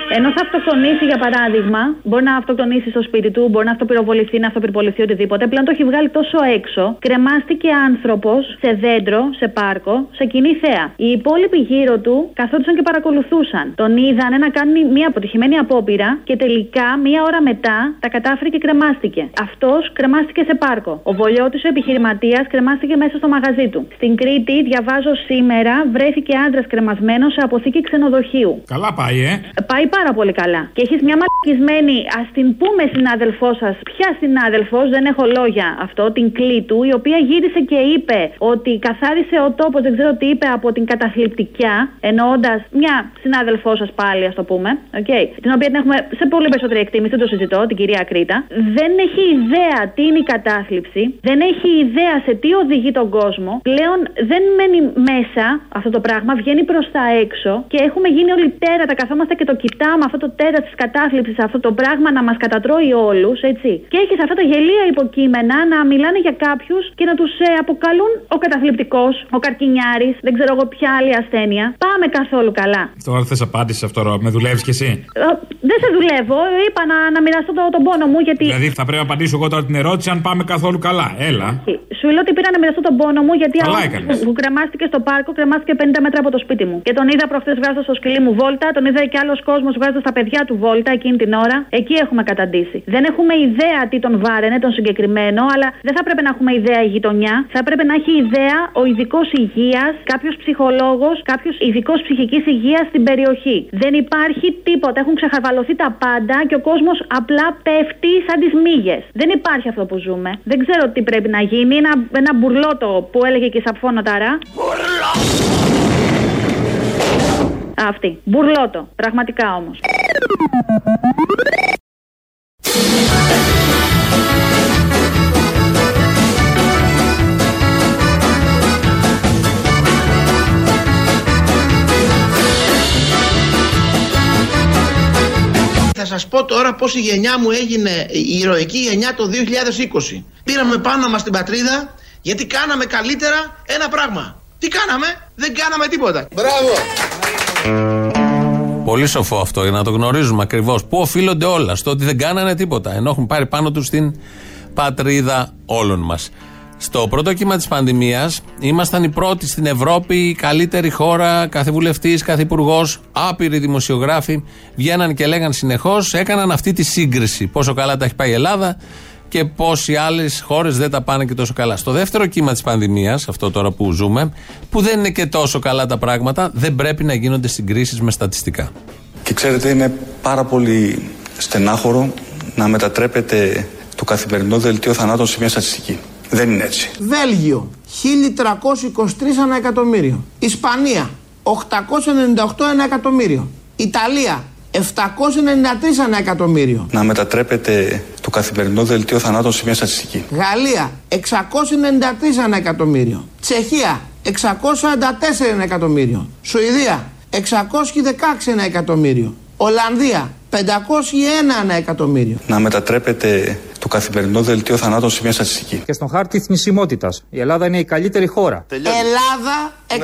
ενώ θα αυτοκτονήσει για παράδειγμα, μπορεί να αυτοκτονήσει στο σπίτι του, μπορεί να αυτοπυροβοληθεί, να αυτοπυροβοληθεί οτιδήποτε. Πλέον το έχει βγάλει τόσο έξω. Κρεμάστηκε άνθρωπος σε δέντρο, σε πάρκο, σε κοινή θέα. Οι υπόλοιποι γύρω του καθόντουσαν και παρακολουθούσαν. Τον είδαν να κάνει μια αποτυχημένη απόπειρα και τελικά μία ώρα μετά τα κατάφερε και κρεμάστηκε. Αυτός κρεμάστηκε σε πάρκο. Ο Βολιώτης, ο επιχειρηματίας, κρεμάστηκε μέσα στο μαγαζί του. Στην Κρήτη, διαβάζω σήμερα, βρέθηκε άντρας κρεμασμένος σε αποθήκη ξενοδοχείου. Καλά πάει, ε. Πάει πάρα πολύ καλά. Και έχεις μια μαλακισμένη, ας την πούμε συνάδελφό σας, ποια συνάδελφος, δεν έχω λόγια αυτό, την Κλήτου, η οποία γύρισε και είπε ότι καθάρισε ο τόπος, δεν ξέρω τι είπε, από την καταθλιπτικιά, εννοώντας μια συνάδελφό σας πάλι, ας το πούμε, okay, την οποία την έχουμε σε πολύ περισσότερη εκτίμηση, δεν το συζητώ, την κυρία Κρήτα. Δεν έχει ιδέα τι είναι η κατάθλιψη, δεν έχει ιδέα σε τι οδηγεί τον κόσμο. Πλέον δεν μένει μέσα αυτό το πράγμα, βγαίνει προς τα έξω και έχουμε γίνει όλοι τέρατα, καθόμαστε και το κοιτάμε αυτό το τέρα της κατάθλιψης, αυτό το πράγμα να μας κατατρώει όλους, έτσι. Και έχεις αυτά τα γελία υποκείμενα να μιλάνε για κάποιους και να τους ε, αποκαλούν ο καταθλιπτικός, ο καρκινιάρης, δεν ξέρω εγώ ποια άλλη ασθένεια. Πάμε καθόλου καλά. Τώρα θες απάντηση σε αυτό, Ρο. Με δουλεύεις κι εσύ; Ε, δεν Δεν σε δουλεύω. Είπα να, να μοιραστώ το, τον πόνο μου γιατί. Δηλαδή θα πρέπει να απαντήσω εγώ τώρα την ερώτηση αν πάμε καθόλου καλά. Έλα. Σου λέω ότι πήρα να μοιραστώ τον πόνο μου γιατί Καλά ο έκανες. που κρεμάστηκε στο πάρκο, κρεμάστηκε 50 μέτρα από το σπίτι μου. Και τον είδα προχθές βγάζοντας στο σκυλί μου βόλτα, τον είδα και άλλος κόσμος βγάζοντα τα παιδιά του βόλτα εκείνη την ώρα. Εκεί έχουμε καταντήσει. Δεν έχουμε ιδέα τι τον βάρενε, τον συγκεκριμένο, αλλά δεν θα πρέπει να έχουμε ιδέα η γειτονιά. Θα πρέπει να έχει ιδέα ο ειδικός υγείας, κάποιος ψυχολόγος, κάποιος ειδικός ψυχικής υγείας στην περιοχή. Δεν υπάρχει τίποτα. Έχουν ξεχαρβαλωθεί τα πάντα και ο κόσμος απλά πέφτει σαν τις μύγες. Δεν υπάρχει αυτό που ζούμε. Δεν ξέρω τι πρέπει να γίνει. Ένα, ένα μπουρλότο που έλεγε και η Σαφώνα Ταρά. Αυτή. Μπουρλότο. Πραγματικά όμως. Θα σας πω τώρα πώς η γενιά μου έγινε η ηρωική γενιά το 2020. Πήραμε πάνω μας την πατρίδα γιατί κάναμε καλύτερα ένα πράγμα. Τι κάναμε; Δεν κάναμε τίποτα. Μπράβο! Πολύ σοφό αυτό για να το γνωρίζουμε ακριβώς. Πού οφείλονται όλα, στο ότι δεν κάνανε τίποτα. Ενώ έχουν πάρει πάνω τους την πατρίδα όλων μας. Στο πρώτο κύμα της πανδημίας ήμασταν οι πρώτοι στην Ευρώπη, η καλύτερη χώρα, κάθε βουλευτής, κάθε υπουργός, άπειροι δημοσιογράφοι βγαίναν και λέγαν συνεχώς, έκαναν αυτή τη σύγκριση. Πόσο καλά τα έχει πάει η Ελλάδα και πώς οι άλλες χώρες δεν τα πάνε και τόσο καλά. Στο δεύτερο κύμα της πανδημίας, αυτό τώρα που ζούμε, που δεν είναι και τόσο καλά τα πράγματα, δεν πρέπει να γίνονται συγκρίσεις με στατιστικά. Και ξέρετε, είναι πάρα πολύ στενάχωρο να μετατρέπετε το καθημερινό δελτίο θανάτων σε μια στατιστική. Δεν είναι έτσι. Βέλγιο 1323 ανά εκατομμύριο. Ισπανία 898 ένα εκατομμύριο. Ιταλία 793 ανά εκατομμύριο. Να μετατρέπετε το καθημερινό δελτίο θανάτων σε μια στατιστική. Γαλλία 693 ένα εκατομμύριο. Τσεχία 644 ένα εκατομμύριο. Σουηδία 616 ένα εκατομμύριο. Ολλανδία 501 ένα εκατομμύριο. Να μετατρέπετε το καθημερινό δελτίο θανάτων σε μια στατιστική. Και στον χάρτη θνησιμότητας. Η Ελλάδα είναι η καλύτερη χώρα. Ελλάδα 125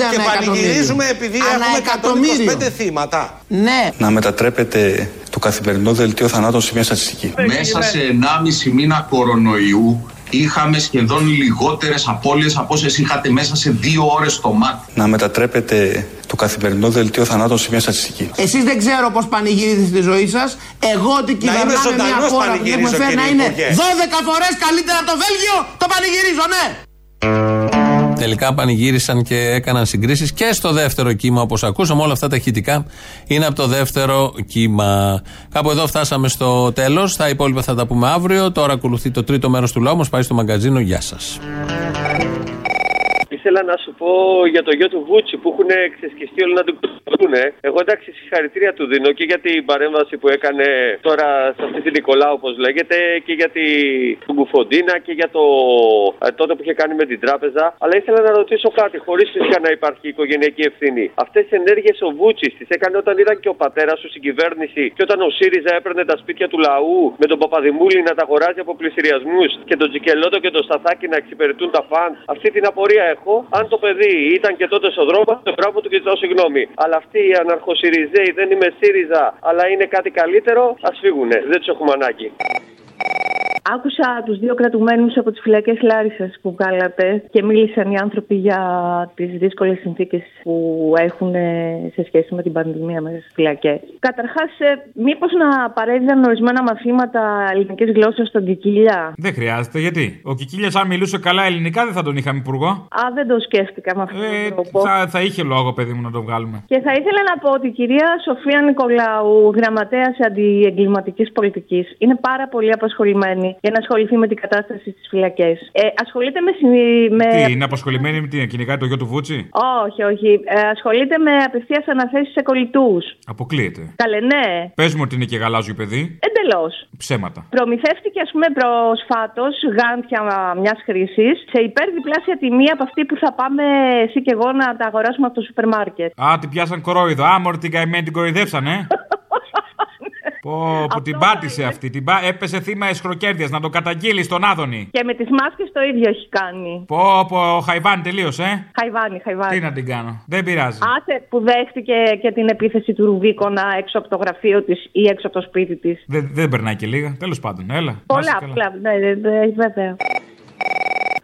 ανά Και πανηγυρίζουμε εκατομμύριο. επειδή Ανά έχουμε εκατομμύριο. 125 θύματα. Ναι. Να μετατρέπετε το καθημερινό δελτίο θανάτων σε μια στατιστική. Μέσα σε 1,5 μήνα κορονοϊού είχαμε σχεδόν λιγότερες απώλειες από όσες είχατε μέσα σε δύο ώρες στο ΜΑΤ. Να μετατρέπετε το καθημερινό δελτίο θανάτων σε μια στατιστική. Εσείς δεν ξέρω πώς πανηγυρίζετε στη ζωή σας. Εγώ ότι κυβερνάμε μια ζωντανός χώρα που έχουμε πανηγυρίζω, φέρει να κύριε είναι Υπουργέ. 12 φορές καλύτερα από το Βέλγιο, το πανηγυρίζω, ναι. Τελικά πανηγύρισαν και έκαναν συγκρίσεις και στο δεύτερο κύμα, όπως ακούσαμε. Όλα αυτά τα ηχητικά είναι από το δεύτερο κύμα. Κάπου εδώ φτάσαμε στο τέλος. Τα υπόλοιπα θα τα πούμε αύριο. Τώρα ακολουθεί το τρίτο μέρος του λόγου. Μας πάει στο μαγκαζίνο. Γεια σας. Ήθελα να σου πω για το γιο του Βούτσι που έχουν ξεσκιστεί όλοι να τον κουτούν. Εγώ εντάξει, συγχαρητήρια του δίνω και για την παρέμβαση που έκανε τώρα σε αυτή τη Νικολάου, όπως λέγεται, και για την Κουφοντίνα και για το ε, τότε που είχε κάνει με την τράπεζα. Αλλά ήθελα να ρωτήσω κάτι, χωρίς φυσικά να υπάρχει οικογενειακή ευθύνη. Αυτές τι ενέργειες ο Βούτσι τις έκανε όταν ήταν και ο πατέρας του στην κυβέρνηση και όταν ο ΣΥΡΙΖΑ έπαιρνε τα σπίτια του λαού με τον Παπαδημούλη να τα αγοράζει από πληστηριασμού και τον Τζικελότο και τον Σταθάκη να εξυπηρετούν τα φαν. Αυτή την απορία έχω. Αν το παιδί ήταν και τότε στο δρόμο, το μπράβο του και ζητάω συγγνώμη. Αλλά αυτοί οι αναρχοσυριζέοι δεν είμαι ΣΥΡΙΖΑ, αλλά είναι κάτι καλύτερο, ας φύγουνε. Δεν τους έχουμε ανάγκη. Άκουσα τους δύο κρατουμένους από τις φυλακές Λάρισας που βγάλατε και μίλησαν οι άνθρωποι για τις δύσκολες συνθήκες που έχουν ε, σε σχέση με την πανδημία μέσα στι φυλακές. Καταρχάς, μήπως να παρέδιδαν ορισμένα μαθήματα ελληνικής γλώσσας στον Κικίλια; Δεν χρειάζεται, γιατί; Ο Κικίλια, αν μιλούσε καλά ελληνικά, δεν θα τον είχαμε υπουργό. Α, δεν το σκέφτηκα με αυτόν τον τρόπο. Θα, θα είχε λόγο, παιδί μου, να τον βγάλουμε. Και θα ήθελα να πω ότι η κυρία Σοφία Νικολάου, γραμματέας αντιεγκληματικής πολιτικής, είναι πάρα πολύ απασχολημένη για να ασχοληθεί με την κατάσταση στις φυλακές. Ε, ασχολείται με. συ- με... Τι, είναι απασχολημένη με την κυνηγάει το γιο του Βούτσι; Όχι, όχι. Ε, ασχολείται με απευθείας αναθέσεις σε κολλητούς. Αποκλείεται. Καλέ, ναι. Πες μου ότι είναι και γαλάζιο παιδί. Εντελώς. Ψέματα. Προμηθεύτηκε, ας πούμε, προσφάτως γάντια μιας χρήσης σε υπερδιπλάσια τιμή από αυτή που θα πάμε εσύ και εγώ να τα αγοράσουμε από το σούπερ μάρκετ. Α, την πιάσαν κορόιδο. Α, μωρή την καημένη την κοροϊδεύσανε. Πω, που την πάτησε αυτή. Την πά... Έπεσε θύμα εσχροκέρδεια. Να το καταγγείλεις στον Άδωνη. Και με τις μάσκες το ίδιο έχει κάνει. Πω, πω, Χαϊβάνι τελείωσε, ε; Χαϊβάνι, χαϊβάνι. Τι να την κάνω. Δεν πειράζει. Άσε που δέχτηκε και την επίθεση του Ρουβίκονα έξω από το γραφείο της ή έξω από το σπίτι της. Δεν, δεν περνάει και λίγα. Τέλος πάντων, έλα. Να Πολλά, είσαι καλά. πολλά. Ναι, ναι, ναι, βέβαια.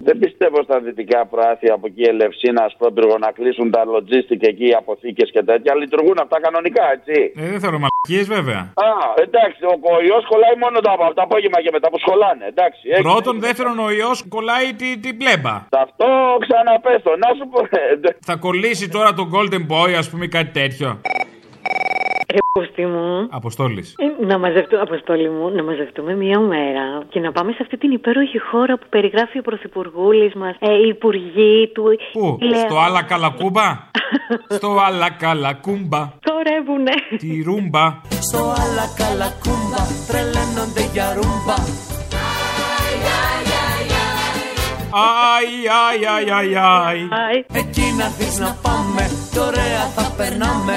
Δεν πιστεύω στα δυτικά προάθεια από εκεί Ελευσίνα, Σπρόμπυργο να κλείσουν τα λοτζίστικ εκεί, οι αποθήκες και τέτοια. Λειτουργούν αυτά κανονικά, έτσι. Ε, δεν θέλω μαλακίες, βέβαια. Α, εντάξει, ο, ο ιός κολλάει μόνο το, από το απόγευμα και μετά που σχολάνε. Εντάξει, έχει- Πρώτον, δεύτερον, ο ιός κολλάει την τη πλέμπα. Αυτό ξαναπέστο. Να σου πω. ε, Θα κολλήσει τώρα τον Golden Boy, ας πούμε, κάτι τέτοιο. Ρε πούστη μου. Αποστόλης. Ε, Να μαζευτούμε, Αποστόλη μου, να μαζευτούμε μία μέρα και να πάμε σε αυτή την υπέροχη χώρα που περιγράφει ο Πρωθυπουργούλης μας, ε, οι υπουργοί του. Πού, η Λέα- στο άλλα καλακούμπα; στο άλλα καλακούμπα. Χορεύουνε. Τη ρούμπα. Στο άλλα καλά κούμπα τρελαίνονται για ρούμπα Αϊ, αϊ, αϊ, αϊ, αϊ. Εκεί να δεις να πάμε κι ωραία θα περνάμε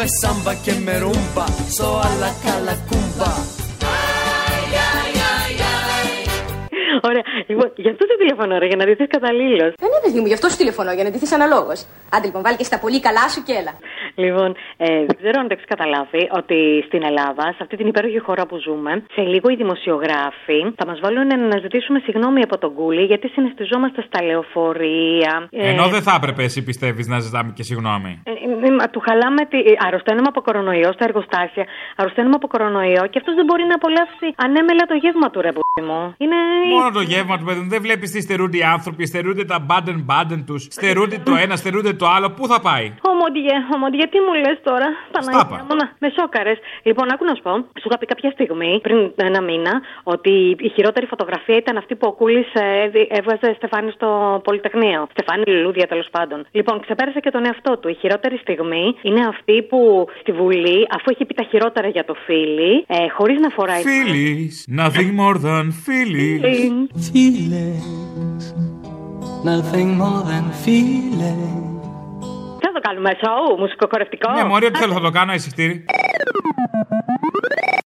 Με σάμπα και με ρούμπα Στο άλλα καλά κούμπα Ωραία. Λοιπόν, γι' αυτό σε τηλεφωνώ, ρε, για να δεις καταλήλως. Ε, ναι, παιδί μου, γι' αυτό σου τηλεφωνώ, για να ντυθείς αναλόγως. Άντε λοιπόν, βάλει και στα πολύ καλά σου και έλα. Λοιπόν, ε, δεν ξέρω αν το έχεις καταλάβει ότι στην Ελλάδα, σε αυτή την υπέροχη χώρα που ζούμε, σε λίγο οι δημοσιογράφοι θα μας βάλουν να ζητήσουμε συγγνώμη από τον Κούλι γιατί συναισθιζόμαστε στα λεωφορεία. Ε, Ενώ δεν θα έπρεπε, εσύ πιστεύεις, να ζητάμε και συγγνώμη. ε, ε, μα του χαλάμε τη. ε, Αρρωσταίνουμε από κορονοϊό στα εργοστάσια. Αρρωσταίνουμε από κορονοϊό και αυτός δεν μπορεί να απολαύσει ανέμελα το γεύμα του ρε π***η μου. Είναι. Μόνο το γεύμα του παιδί μου. Δεν βλέπεις τι στερούνται οι άνθρωποι. Στερούνται τα μπάντεν μπάντεν τους. Στερούνται το ένα, στερούνται το άλλο. Πού θα πάει; Ομοντιέ, ομοντιέ, τι μου λες τώρα. Παναγία μου, να με σόκαρες. Λοιπόν, άκου να σου πω, σου είχα πει κάποια στιγμή, πριν ένα μήνα, ότι η χειρότερη φωτογραφία ήταν αυτή που ο Κούλης έβγαζε Στεφάνι στο Πολυτεχνείο. Στεφάνι Λουλούδια, τέλος πάντων. Λοιπόν, ξεπέρασε και τον εαυτό του. Η χειρότερη στιγμή είναι αυτή που στη Βουλή, αφού έχει πει τα χειρότερα για το φίλι, ε, χωρίς να φοράει. Feelings, nothing more than feelings. Feelings Nothing more than feelings Τι θα το κάνουμε σοου, μουσικοκορευτικό. Ναι, μωρή, ότι θέλω, θα το κάνω, εισιτήρι.